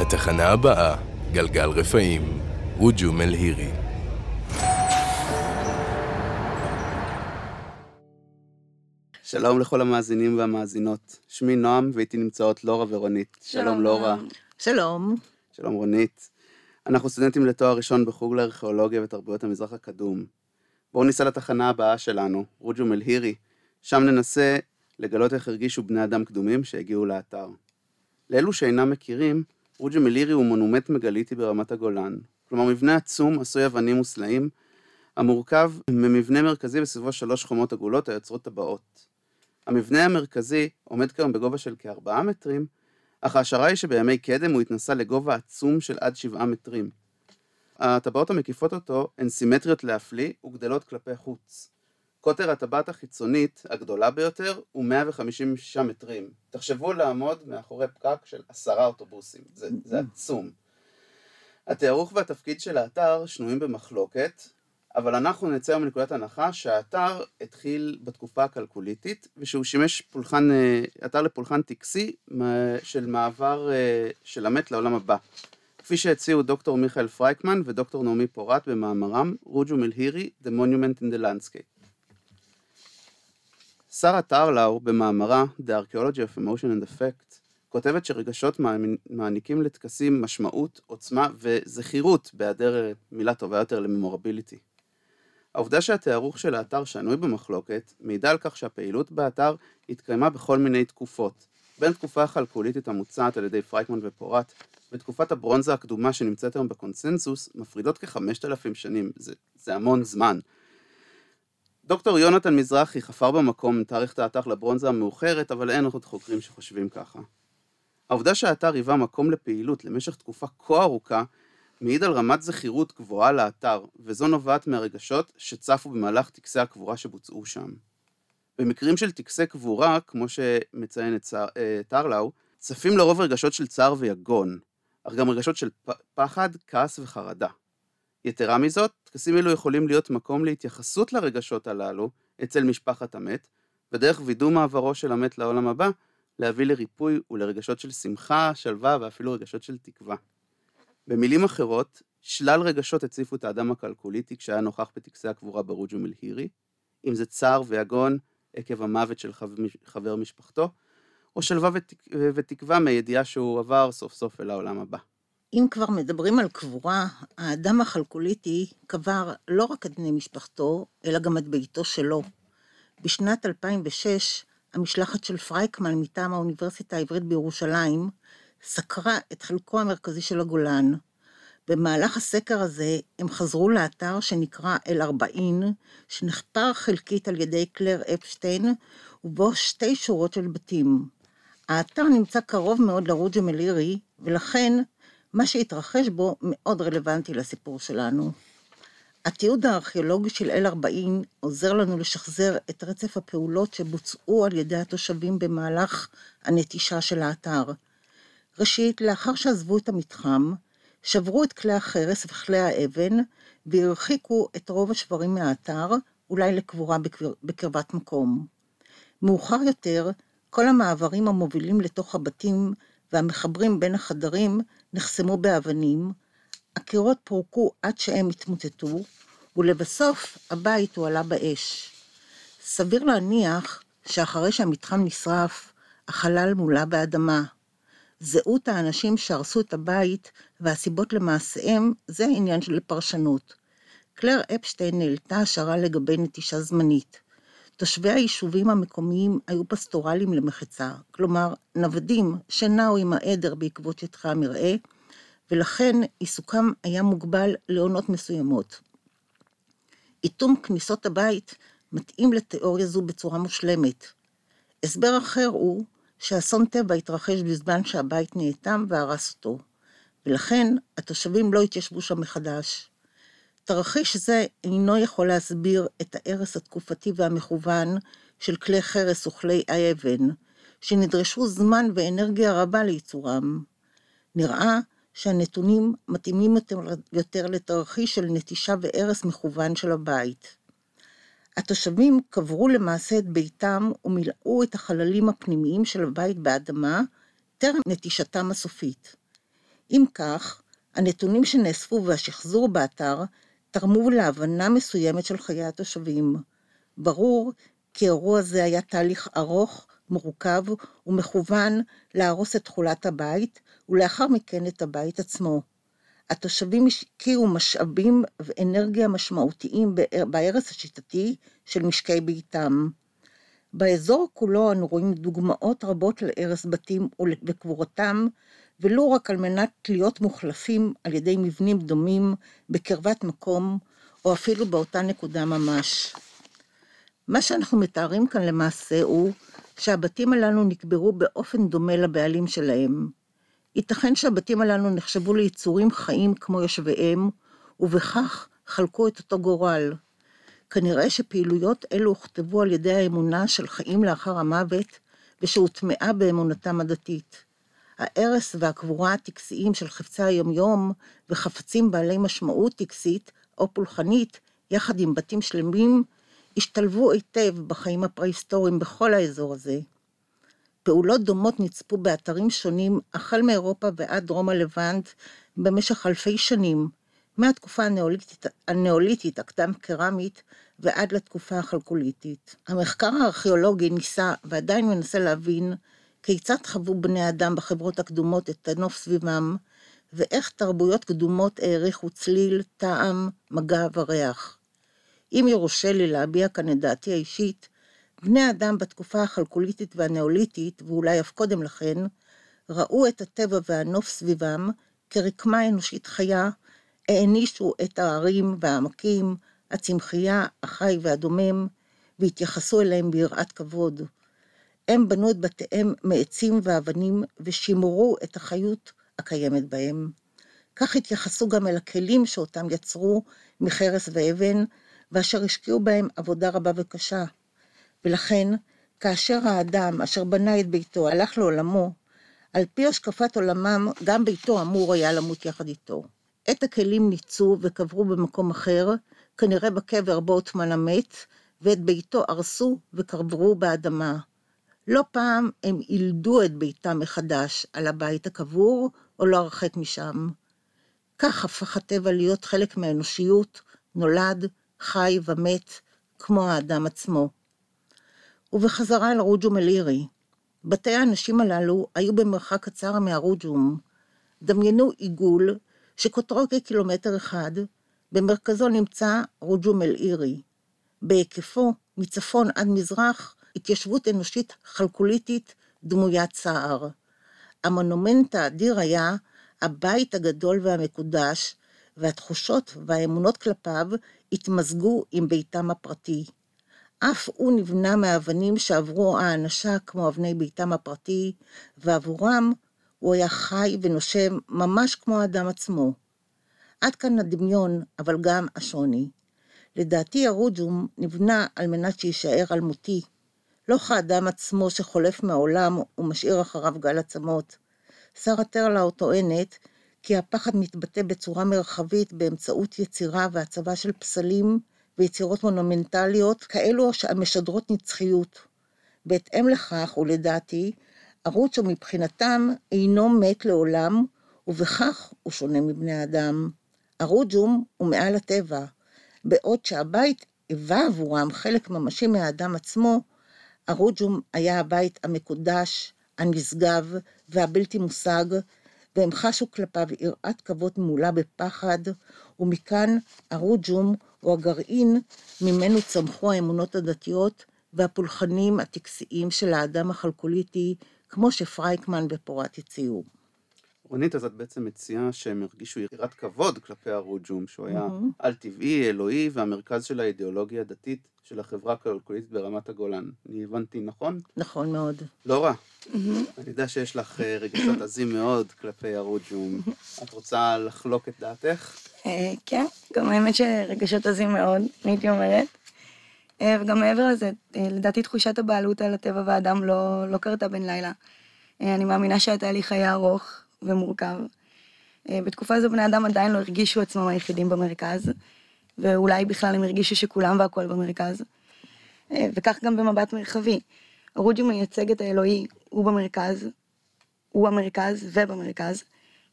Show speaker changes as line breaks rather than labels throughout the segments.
התחנה הבאה, גלגל רפאים, רוג'ו מלהירי.
שלום לכל המאזינים והמאזינות. שמי נועם ואיתי נמצאות לורה ורונית. שלום לורה.
שלום.
שלום רונית. אנחנו סטודנטים לתואר ראשון בחוג לארכיאולוגיה ותרבויות המזרח הקדום. בואו ניסע לתחנה הבאה שלנו, רוג'ו מלהירי. שם ננסה לגלות איך הרגישו בני אדם קדומים שהגיעו לאתר. לאלו שאינם מכירים, רוג'ו מלהירי הוא מונומנט מגליטי ברמת הגולן. כלומר מבנה עצום עשוי אבנים וסלעים, המורכב ממבנה מרכזי בסביבו שלוש חומות עגולות היוצרות טבעות. המבנה המרכזי עומד כיום בגובה של כארבעה מטרים, אך ההשערה היא שבימי קדם הוא התנסה לגובה עצום של עד שבעה מטרים. הטבעות המקיפות אותו הן סימטריות להפליא וגדלות כלפי חוץ. קוטר הטבעת החיצונית, הגדולה ביותר, הוא 156 מטרים. תחשבו לעמוד מאחורי פקק של עשרה אוטובוסים, זה, זה עצום. התיארוך והתפקיד של האתר שנויים במחלוקת, אבל אנחנו נצא היום מנקודת הנחה שהאתר התחיל בתקופה הכלקוליתית, ושהוא שימש פולחן, אה, אתר לפולחן טקסי של מעבר אה, של המת לעולם הבא. כפי שהציעו דוקטור מיכאל פרייקמן ודוקטור נעמי פורט במאמרם רוג'ו מלהירי, The Monument in the Landscape. שרה טרלאו במאמרה The Archaeology of Emotion and Effect כותבת שרגשות מעניקים לטקסים משמעות, עוצמה וזכירות בהיעדר מילה טובה יותר לממורביליטי. העובדה שהתיארוך של האתר שנוי במחלוקת, מעידה על כך שהפעילות באתר התקיימה בכל מיני תקופות. בין תקופה הכלכוליתית המוצעת על ידי פרייקמן ופורט, ותקופת הברונזה הקדומה שנמצאת היום בקונסנזוס, מפרידות כחמשת אלפים שנים, זה, זה המון זמן. דוקטור יונתן מזרחי חפר במקום תאריך את האתר לברונזה המאוחרת, אבל אין עוד חוקרים שחושבים ככה. העובדה שהאתר היווה מקום לפעילות למשך תקופה כה ארוכה, מעיד על רמת זכירות גבוהה לאתר, וזו נובעת מהרגשות שצפו במהלך טקסי הקבורה שבוצעו שם. במקרים של טקסי קבורה, כמו שמציין את אה, טרלאו, צפים לרוב רגשות של צער ויגון, אך גם רגשות של פחד, כעס וחרדה. יתרה מזאת, טקסים אלו יכולים להיות מקום להתייחסות לרגשות הללו אצל משפחת המת, ודרך וידוא מעברו של המת לעולם הבא, להביא לריפוי ולרגשות של שמחה, שלווה ואפילו רגשות של תקווה. במילים אחרות, שלל רגשות הציפו את האדם הקלקוליטי כשהיה נוכח בטקסי הקבורה ברוג'ו מלהירי, אם זה צער ויגון עקב המוות של חבר משפחתו, או שלווה ותק... ותקווה מידיעה שהוא עבר סוף סוף אל העולם הבא.
אם כבר מדברים על קבורה, האדם החלקוליטי קבר לא רק את בני משפחתו, אלא גם את ביתו שלו. בשנת 2006, המשלחת של פרייקמן מטעם האוניברסיטה העברית בירושלים, סקרה את חלקו המרכזי של הגולן. במהלך הסקר הזה הם חזרו לאתר שנקרא אל-ארבעין, שנחפר חלקית על ידי קלר אפשטיין, ובו שתי שורות של בתים. האתר נמצא קרוב מאוד לרוג'ה מלירי, ולכן מה שהתרחש בו מאוד רלוונטי לסיפור שלנו. התיעוד הארכיאולוגי של אל-40 עוזר לנו לשחזר את רצף הפעולות שבוצעו על ידי התושבים במהלך הנטישה של האתר. ראשית, לאחר שעזבו את המתחם, שברו את כלי החרס וכלי האבן והרחיקו את רוב השברים מהאתר, אולי לקבורה בקר... בקרבת מקום. מאוחר יותר, כל המעברים המובילים לתוך הבתים והמחברים בין החדרים נחסמו באבנים, הקירות פורקו עד שהם התמוטטו, ולבסוף הבית הועלה באש. סביר להניח שאחרי שהמתחם נשרף, החלל מולא באדמה. זהות האנשים שהרסו את הבית והסיבות למעשיהם זה עניין של פרשנות. קלר אפשטיין העלתה השערה לגבי נטישה זמנית. תושבי היישובים המקומיים היו פסטורליים למחצה, כלומר נוודים שנעו עם העדר בעקבות שטחי המרעה, ולכן עיסוקם היה מוגבל לעונות מסוימות. איתום כניסות הבית מתאים לתיאוריה זו בצורה מושלמת. הסבר אחר הוא שאסון טבע התרחש בזמן שהבית נאטם והרס אותו, ולכן התושבים לא התיישבו שם מחדש. תרחיש זה אינו יכול להסביר את ההרס התקופתי והמכוון של כלי חרס וכלי האבן, שנדרשו זמן ואנרגיה רבה לייצורם. נראה שהנתונים מתאימים יותר, לתרחיש של נטישה והרס מכוון של הבית. התושבים קברו למעשה את ביתם ומילאו את החללים הפנימיים של הבית באדמה טרם נטישתם הסופית. אם כך, הנתונים שנאספו והשחזור באתר תרמו להבנה מסוימת של חיי התושבים. ברור כי אירוע זה היה תהליך ארוך, מורכב ומכוון להרוס את תכולת הבית, ולאחר מכן את הבית עצמו. התושבים השקיעו משאבים ואנרגיה משמעותיים בהרס השיטתי של משקי ביתם. באזור כולו אנו רואים דוגמאות רבות להרס בתים וקבורתם, ולו רק על מנת להיות מוחלפים על ידי מבנים דומים בקרבת מקום, או אפילו באותה נקודה ממש. מה שאנחנו מתארים כאן למעשה הוא שהבתים הללו נקברו באופן דומה לבעלים שלהם. ייתכן שהבתים הללו נחשבו ליצורים חיים כמו יושביהם, ובכך חלקו את אותו גורל. כנראה שפעילויות אלו הוכתבו על ידי האמונה של חיים לאחר המוות, ושהוטמעה באמונתם הדתית. ההרס והקבורה הטקסיים של חפצי היומיום וחפצים בעלי משמעות טקסית או פולחנית, יחד עם בתים שלמים, השתלבו היטב בחיים הפרה-היסטוריים בכל האזור הזה. פעולות דומות נצפו באתרים שונים, החל מאירופה ועד דרום הלבנט, במשך אלפי שנים, מהתקופה הנאוליתית, הנאוליתית הקדם-קרמית ועד לתקופה החלקוליתית. המחקר הארכיאולוגי ניסה ועדיין מנסה להבין כיצד חוו בני אדם בחברות הקדומות את הנוף סביבם, ואיך תרבויות קדומות העריכו צליל, טעם, מגע וריח. אם יורשה לי להביע כאן את דעתי האישית, בני אדם בתקופה החלקוליתית והנאוליתית, ואולי אף קודם לכן, ראו את הטבע והנוף סביבם כרקמה אנושית חיה, הענישו את ההרים והעמקים, הצמחייה, החי והדומם, והתייחסו אליהם ביראת כבוד. הם בנו את בתיהם מעצים ואבנים, ושימרו את החיות הקיימת בהם. כך התייחסו גם אל הכלים שאותם יצרו מחרס ואבן, ואשר השקיעו בהם עבודה רבה וקשה. ולכן, כאשר האדם אשר בנה את ביתו הלך לעולמו, על פי השקפת עולמם, גם ביתו אמור היה למות יחד איתו. את הכלים ניצו וקברו במקום אחר, כנראה בקבר בו הוטמן המת, ואת ביתו הרסו וקברו באדמה. לא פעם הם ילדו את ביתם מחדש על הבית הקבור, או לא הרחק משם. כך הפך הטבע להיות חלק מהאנושיות, נולד, חי ומת, כמו האדם עצמו. ובחזרה אל רוג'ום אל-עירי. בתי האנשים הללו היו במרחק קצר מהרוג'ום. דמיינו עיגול שקוטרו כקילומטר אחד, במרכזו נמצא רוג'ום אל-עירי. בהיקפו, מצפון עד מזרח, התיישבות אנושית חלקוליתית דמוית צער. המונומנט האדיר היה הבית הגדול והמקודש, והתחושות והאמונות כלפיו התמזגו עם ביתם הפרטי. אף הוא נבנה מאבנים שעברו האנשה כמו אבני ביתם הפרטי, ועבורם הוא היה חי ונושם ממש כמו האדם עצמו. עד כאן הדמיון, אבל גם השוני. לדעתי הרוג'ום נבנה על מנת שיישאר אלמותי, לא כאדם עצמו שחולף מהעולם ומשאיר אחריו גל עצמות. שרה טרלאו טוענת כי הפחד מתבטא בצורה מרחבית באמצעות יצירה והצבה של פסלים ויצירות מונומנטליות כאלו המשדרות נצחיות. בהתאם לכך, ולדעתי, ערוץ מבחינתם אינו מת לעולם, ובכך הוא שונה מבני אדם. הרוג'ום הוא מעל הטבע, בעוד שהבית היווה עבורם חלק ממשי מהאדם עצמו, הרוג'ום היה הבית המקודש, הנשגב והבלתי מושג, והם חשו כלפיו יראת כבוד מעולה בפחד, ומכאן הרוג'ום הוא הגרעין ממנו צמחו האמונות הדתיות והפולחנים הטקסיים של האדם החלקוליטי, כמו שפרייקמן ופורת הציעו.
רונית, אז את בעצם מציעה שהם הרגישו יראת כבוד כלפי הרוג'ום, שהוא היה. על-טבעי, אלוהי, והמרכז של האידיאולוגיה הדתית של החברה הכלכלית ברמת הגולן. אני הבנתי נכון?
נכון מאוד.
לא רע. אני יודע שיש לך אה, רגשות עזים מאוד כלפי הרוג'ום. את רוצה לחלוק את דעתך?
אה, כן, גם האמת שרגשות עזים מאוד, הייתי אומרת. אה, וגם מעבר לזה, לדעתי תחושת הבעלות על הטבע והאדם לא, לא קרתה בן לילה. אני מאמינה שהתהליך היה ארוך ומורכב. בתקופה הזו בני אדם עדיין לא הרגישו עצמם היחידים במרכז, ואולי בכלל הם הרגישו שכולם והכל במרכז. וכך גם במבט מרחבי. הרוג'י מייצג את האלוהי, הוא במרכז, הוא המרכז ובמרכז,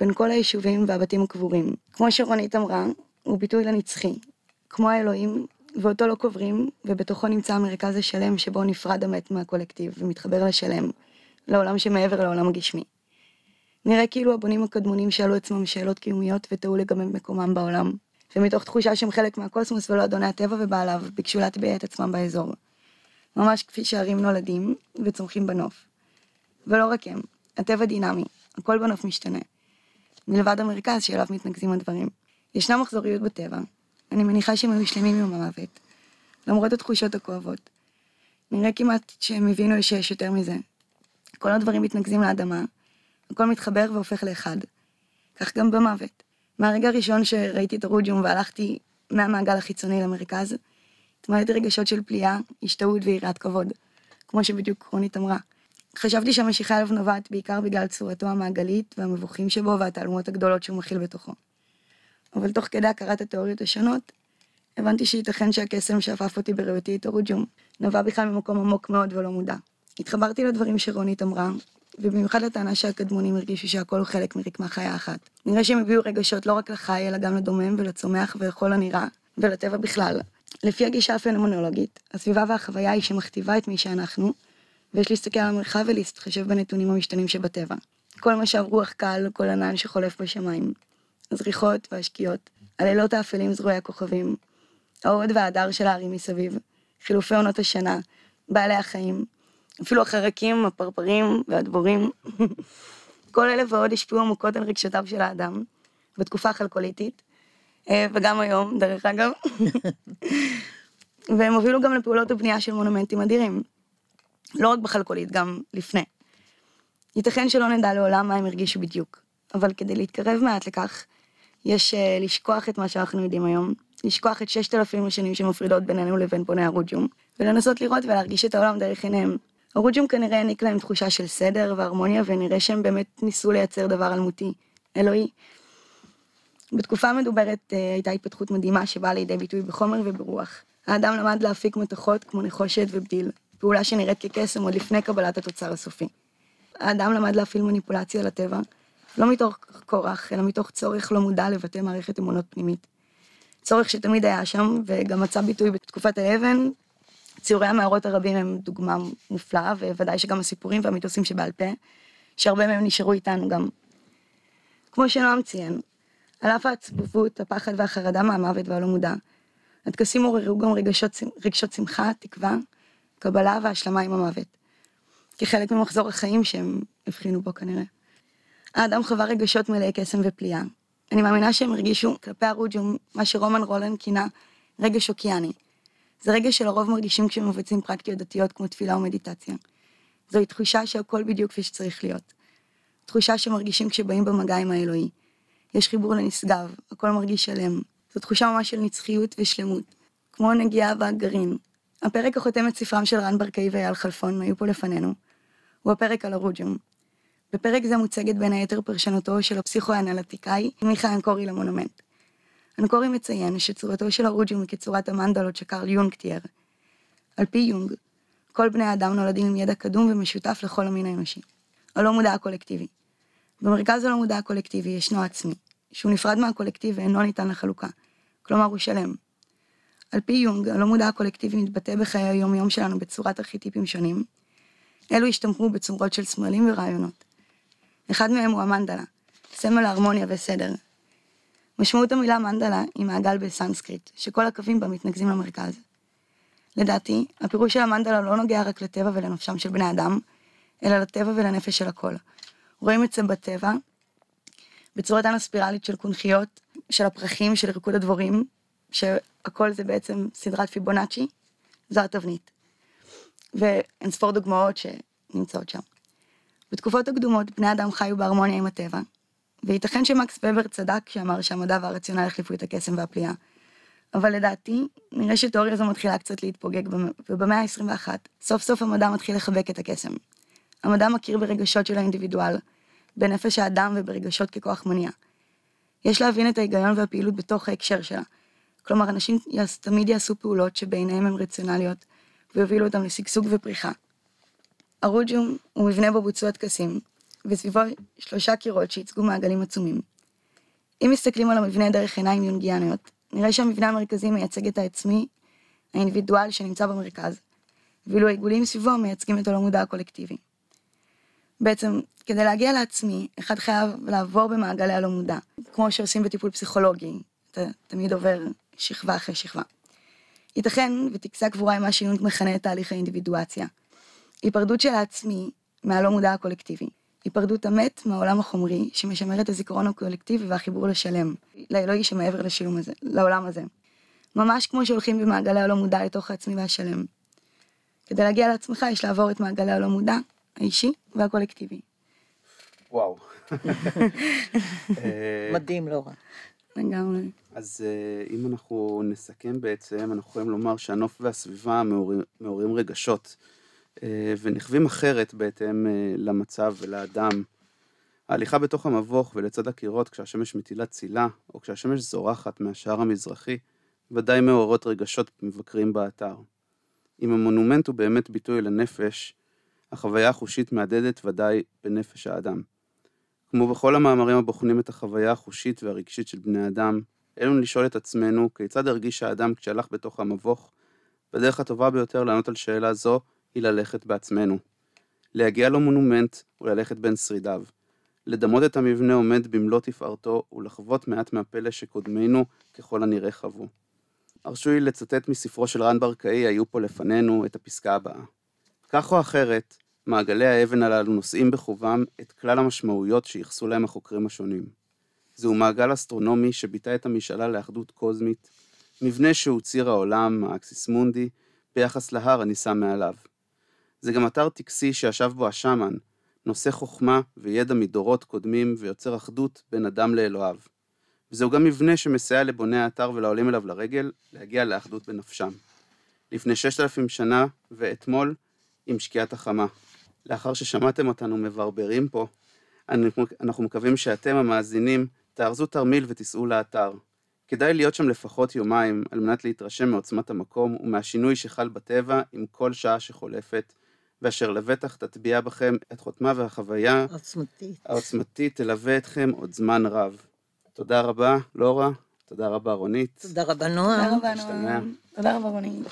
בין כל היישובים והבתים הקבורים. כמו שרונית אמרה, הוא ביטוי לנצחי. כמו האלוהים, ואותו לא קוברים, ובתוכו נמצא המרכז השלם שבו נפרד המת מהקולקטיב ומתחבר לשלם, לעולם שמעבר לעולם הגשמי. נראה כאילו הבונים הקדמונים שאלו עצמם שאלות קיומיות ותהו לגבי מקומם בעולם, ומתוך תחושה שהם חלק מהקוסמוס ולא אדוני הטבע ובעליו, ביקשו להטביע את עצמם באזור. ממש כפי שערים נולדים וצומחים בנוף. ולא רק הם, הטבע דינמי, הכל בנוף משתנה. מלבד המרכז שאליו מתנקזים הדברים. ישנה מחזוריות בטבע, אני מניחה שהם היו שלמים עם המוות, למרות התחושות הכואבות. נראה כמעט שהם הבינו שיש יותר מזה. כל הדברים מתנקזים לאדמה, הכל מתחבר והופך לאחד. כך גם במוות. מהרגע הראשון שראיתי את הרוג'ום והלכתי מהמעגל החיצוני למרכז, התמלאתי רגשות של פליאה, השתאות ויראת כבוד, כמו שבדיוק רונית אמרה. חשבתי שהמשיכה אליו נובעת בעיקר בגלל צורתו המעגלית והמבוכים שבו והתעלומות הגדולות שהוא מכיל בתוכו. אבל תוך כדי הכרת התיאוריות השונות, הבנתי שייתכן שהקסם שאפף אותי בראותי את הרוג'ום, נבע בכלל ממקום עמוק מאוד ולא מודע. התחברתי לדברים שרונית אמרה, ובמיוחד לטענה שהקדמונים הרגישו שהכל הוא חלק מרקמה חיה אחת. נראה שהם הביאו רגשות לא רק לחי, אלא גם לדומם ולצומח ולכל הנראה, ולטבע בכלל. לפי הגישה הפנומנולוגית, הסביבה והחוויה היא שמכתיבה את מי שאנחנו, ויש להסתכל על המרחב ולהתחשב בנתונים המשתנים שבטבע. כל מה שהרוח קל, כל ענן שחולף בשמיים. הזריחות והשקיעות, הלילות האפלים זרועי הכוכבים, ההוד וההדר של הערים מסביב, חילופי עונות השנה, בעלי החיים, אפילו החרקים, הפרפרים והדבורים. כל אלה ועוד השפיעו עמוקות על רגשותיו של האדם, בתקופה החלקוליטית, אה, וגם היום, דרך אגב. והם הובילו גם לפעולות הבנייה של מונומנטים אדירים. לא רק בחלקולית, גם לפני. ייתכן שלא נדע לעולם מה הם הרגישו בדיוק, אבל כדי להתקרב מעט לכך, יש uh, לשכוח את מה שאנחנו יודעים היום, לשכוח את ששת אלפים השנים שמפרידות בינינו לבין בוני הרוג'ום, ולנסות לראות ולהרגיש את העולם דרך עיניהם. הרוג'ום כנראה העניק להם תחושה של סדר והרמוניה, ונראה שהם באמת ניסו לייצר דבר אלמותי, אלוהי. בתקופה המדוברת uh, הייתה התפתחות מדהימה שבאה לידי ביטוי בחומר וברוח. האדם למד להפיק מתכות כמו נחושת ובדיל, פעולה שנראית כקסם עוד לפני קבלת התוצר הסופי. האדם למד להפעיל מניפולציה לטבע, לא מתוך כורח, אלא מתוך צורך לא מודע לבטא מערכת אמונות פנימית. צורך שתמיד היה שם, וגם מצא ביטוי בתקופת האבן. ציורי המערות הרבים הם דוגמה מופלאה, וודאי שגם הסיפורים והמיתוסים שבעל פה, שהרבה מהם נשארו איתנו גם. כמו שנועם ציין, על אף העצבבות, הפחד והחרדה מהמוות והלא מודע, הטקסים עוררו גם רגשות, רגשות שמחה, תקווה, קבלה והשלמה עם המוות. כחלק ממחזור החיים שהם הבחינו בו כנראה. האדם חווה רגשות מלאי קסם ופליאה. אני מאמינה שהם הרגישו כלפי הרוג'ום מה שרומן רולן כינה רגש אוקיאני. זה רגש שלרוב מרגישים כשמבצעים פרקטיות דתיות כמו תפילה ומדיטציה. זוהי תחושה שהכל בדיוק כפי שצריך להיות. תחושה שמרגישים כשבאים במגע עם האלוהי. יש חיבור לנשגב, הכל מרגיש שלם. זו תחושה ממש של נצחיות ושלמות. כמו נגיעה והגרעין. הפרק החותם את ספרם של רן ברקאי ואייל חלפון היו פה לפנינו. הוא הפרק על הרוג'ום. בפרק זה מוצגת בין היתר פרשנותו של הפסיכואנליטיקאי מיכה אנקורי למונומנט. אנקורי מציין שצורתו של הרוג'ום היא כצורת המנדלות שקרל יונג תיאר. על פי יונג, כל בני האדם נולדים עם ידע קדום ומשותף לכל המין האנושי. הלא מודע הקולקטיבי. במרכז הלא מודע הקולקטיבי ישנו עצמי, שהוא נפרד מהקולקטיב ואינו ניתן לחלוקה, כלומר הוא שלם. על פי יונג, הלא מודע הקולקטיבי מתבטא בחיי היום-יום שלנו בצורת ארכיטיפים שונים. אלו השתמכו בצורות של סמלים ורעיונות. אחד מהם הוא המנדלה, סמל ההרמוניה וסדר. משמעות המילה מנדלה היא מעגל בסנסקריט, שכל הקווים בה מתנקזים למרכז. לדעתי, הפירוש של המנדלה לא נוגע רק לטבע ולנפשם של בני אדם, אלא לטבע ולנפש של הכל. רואים את זה בטבע, בצורתן הספירלית של קונכיות, של הפרחים, של ריקוד הדבורים, שהכל זה בעצם סדרת פיבונאצ'י, זו התבנית. ואין ספור דוגמאות שנמצאות שם. בתקופות הקדומות בני אדם חיו בהרמוניה עם הטבע, וייתכן שמקס ובר צדק כשאמר שהמדע והרציונל החליפו את הקסם והפליאה. אבל לדעתי, נראה שתיאוריה זו מתחילה קצת להתפוגג, ובמאה ה-21, סוף סוף המדע מתחיל לחבק את הקסם. המדע מכיר ברגשות של האינדיבידואל, בנפש האדם וברגשות ככוח מניע. יש להבין את ההיגיון והפעילות בתוך ההקשר שלה. כלומר, אנשים יעש, תמיד יעשו פעולות שבעיניהם הן רציונליות, ויובילו אותם לשגשוג ופריחה. הרוג'ום הוא מבנה בו בוצעו הטקסים, וסביבו שלושה קירות שייצגו מעגלים עצומים. אם מסתכלים על המבנה דרך עיניים יונגיאניות, נראה שהמבנה המרכזי מייצג את העצמי, האינדיבידואל שנמצא במרכז, ואילו העיגולים סביבו מייצגים את הלא מודע הקולקטיבי. בעצם, כדי להגיע לעצמי, אחד חייב לעבור במעגלי הלא מודע, כמו שעושים בטיפול פסיכולוגי, אתה תמיד עובר שכבה אחרי שכבה. ייתכן וטקסי הקבורה הם מה שיונג מכנה את תהליך האינדיבידואציה. היפרדות של העצמי מהלא מודע הקולקטיבי. היפרדות המת מהעולם החומרי, שמשמר את הזיכרון הקולקטיבי והחיבור לשלם, לאלוהי שמעבר לשילום הזה, לעולם הזה. ממש כמו שהולכים במעגלי הלא מודע לתוך העצמי והשלם. כדי להגיע לעצמך יש לעבור את מעגלי הלא מודע, האישי והקולקטיבי.
וואו.
מדהים, לא רע.
לגמרי.
אז אה, אם אנחנו נסכם בעצם, אנחנו יכולים לומר שהנוף והסביבה מעוררים, רגשות ונחווים אחרת בהתאם אה, למצב ולאדם. ההליכה בתוך המבוך ולצד הקירות כשהשמש מטילה צילה, או כשהשמש זורחת מהשער המזרחי, ודאי מעוררות רגשות מבקרים באתר. אם המונומנט הוא באמת ביטוי לנפש, החוויה החושית מהדהדת ודאי בנפש האדם. כמו בכל המאמרים הבוחנים את החוויה החושית והרגשית של בני אדם, עלינו לשאול את עצמנו כיצד הרגיש האדם כשהלך בתוך המבוך, והדרך הטובה ביותר לענות על שאלה זו היא ללכת בעצמנו. להגיע למונומנט וללכת בין שרידיו. לדמות את המבנה עומד במלוא תפארתו ולחוות מעט מהפלא שקודמינו ככל הנראה חוו. הרשו לי לצטט מספרו של רן ברקאי, היו פה לפנינו, את הפסקה הבאה. כך או אחרת, מעגלי האבן הללו נושאים בחובם את כלל המשמעויות שייחסו להם החוקרים השונים. זהו מעגל אסטרונומי שביטא את המשאלה לאחדות קוזמית, מבנה שהוא ציר העולם, האקסיס מונדי, ביחס להר הנישא מעליו. זה גם אתר טקסי שישב בו השאמן, נושא חוכמה וידע מדורות קודמים ויוצר אחדות בין אדם לאלוהיו. וזהו גם מבנה שמסייע לבוני האתר ולעולים אליו לרגל להגיע לאחדות בנפשם. לפני ששת אלפים שנה ואתמול עם שקיעת החמה. לאחר ששמעתם אותנו מברברים פה, אנחנו מקווים שאתם המאזינים תארזו תרמיל ותיסעו לאתר. כדאי להיות שם לפחות יומיים על מנת להתרשם מעוצמת המקום ומהשינוי שחל בטבע עם כל שעה שחולפת, ואשר לבטח תטביע בכם את חותמה והחוויה
עוצמתית.
העוצמתית תלווה אתכם עוד זמן רב. תודה רבה, לורה, תודה רבה, רונית.
תודה רבה,
תודה
נועה.
רבה,
נשתמע.
נועם. תודה רבה, רוני.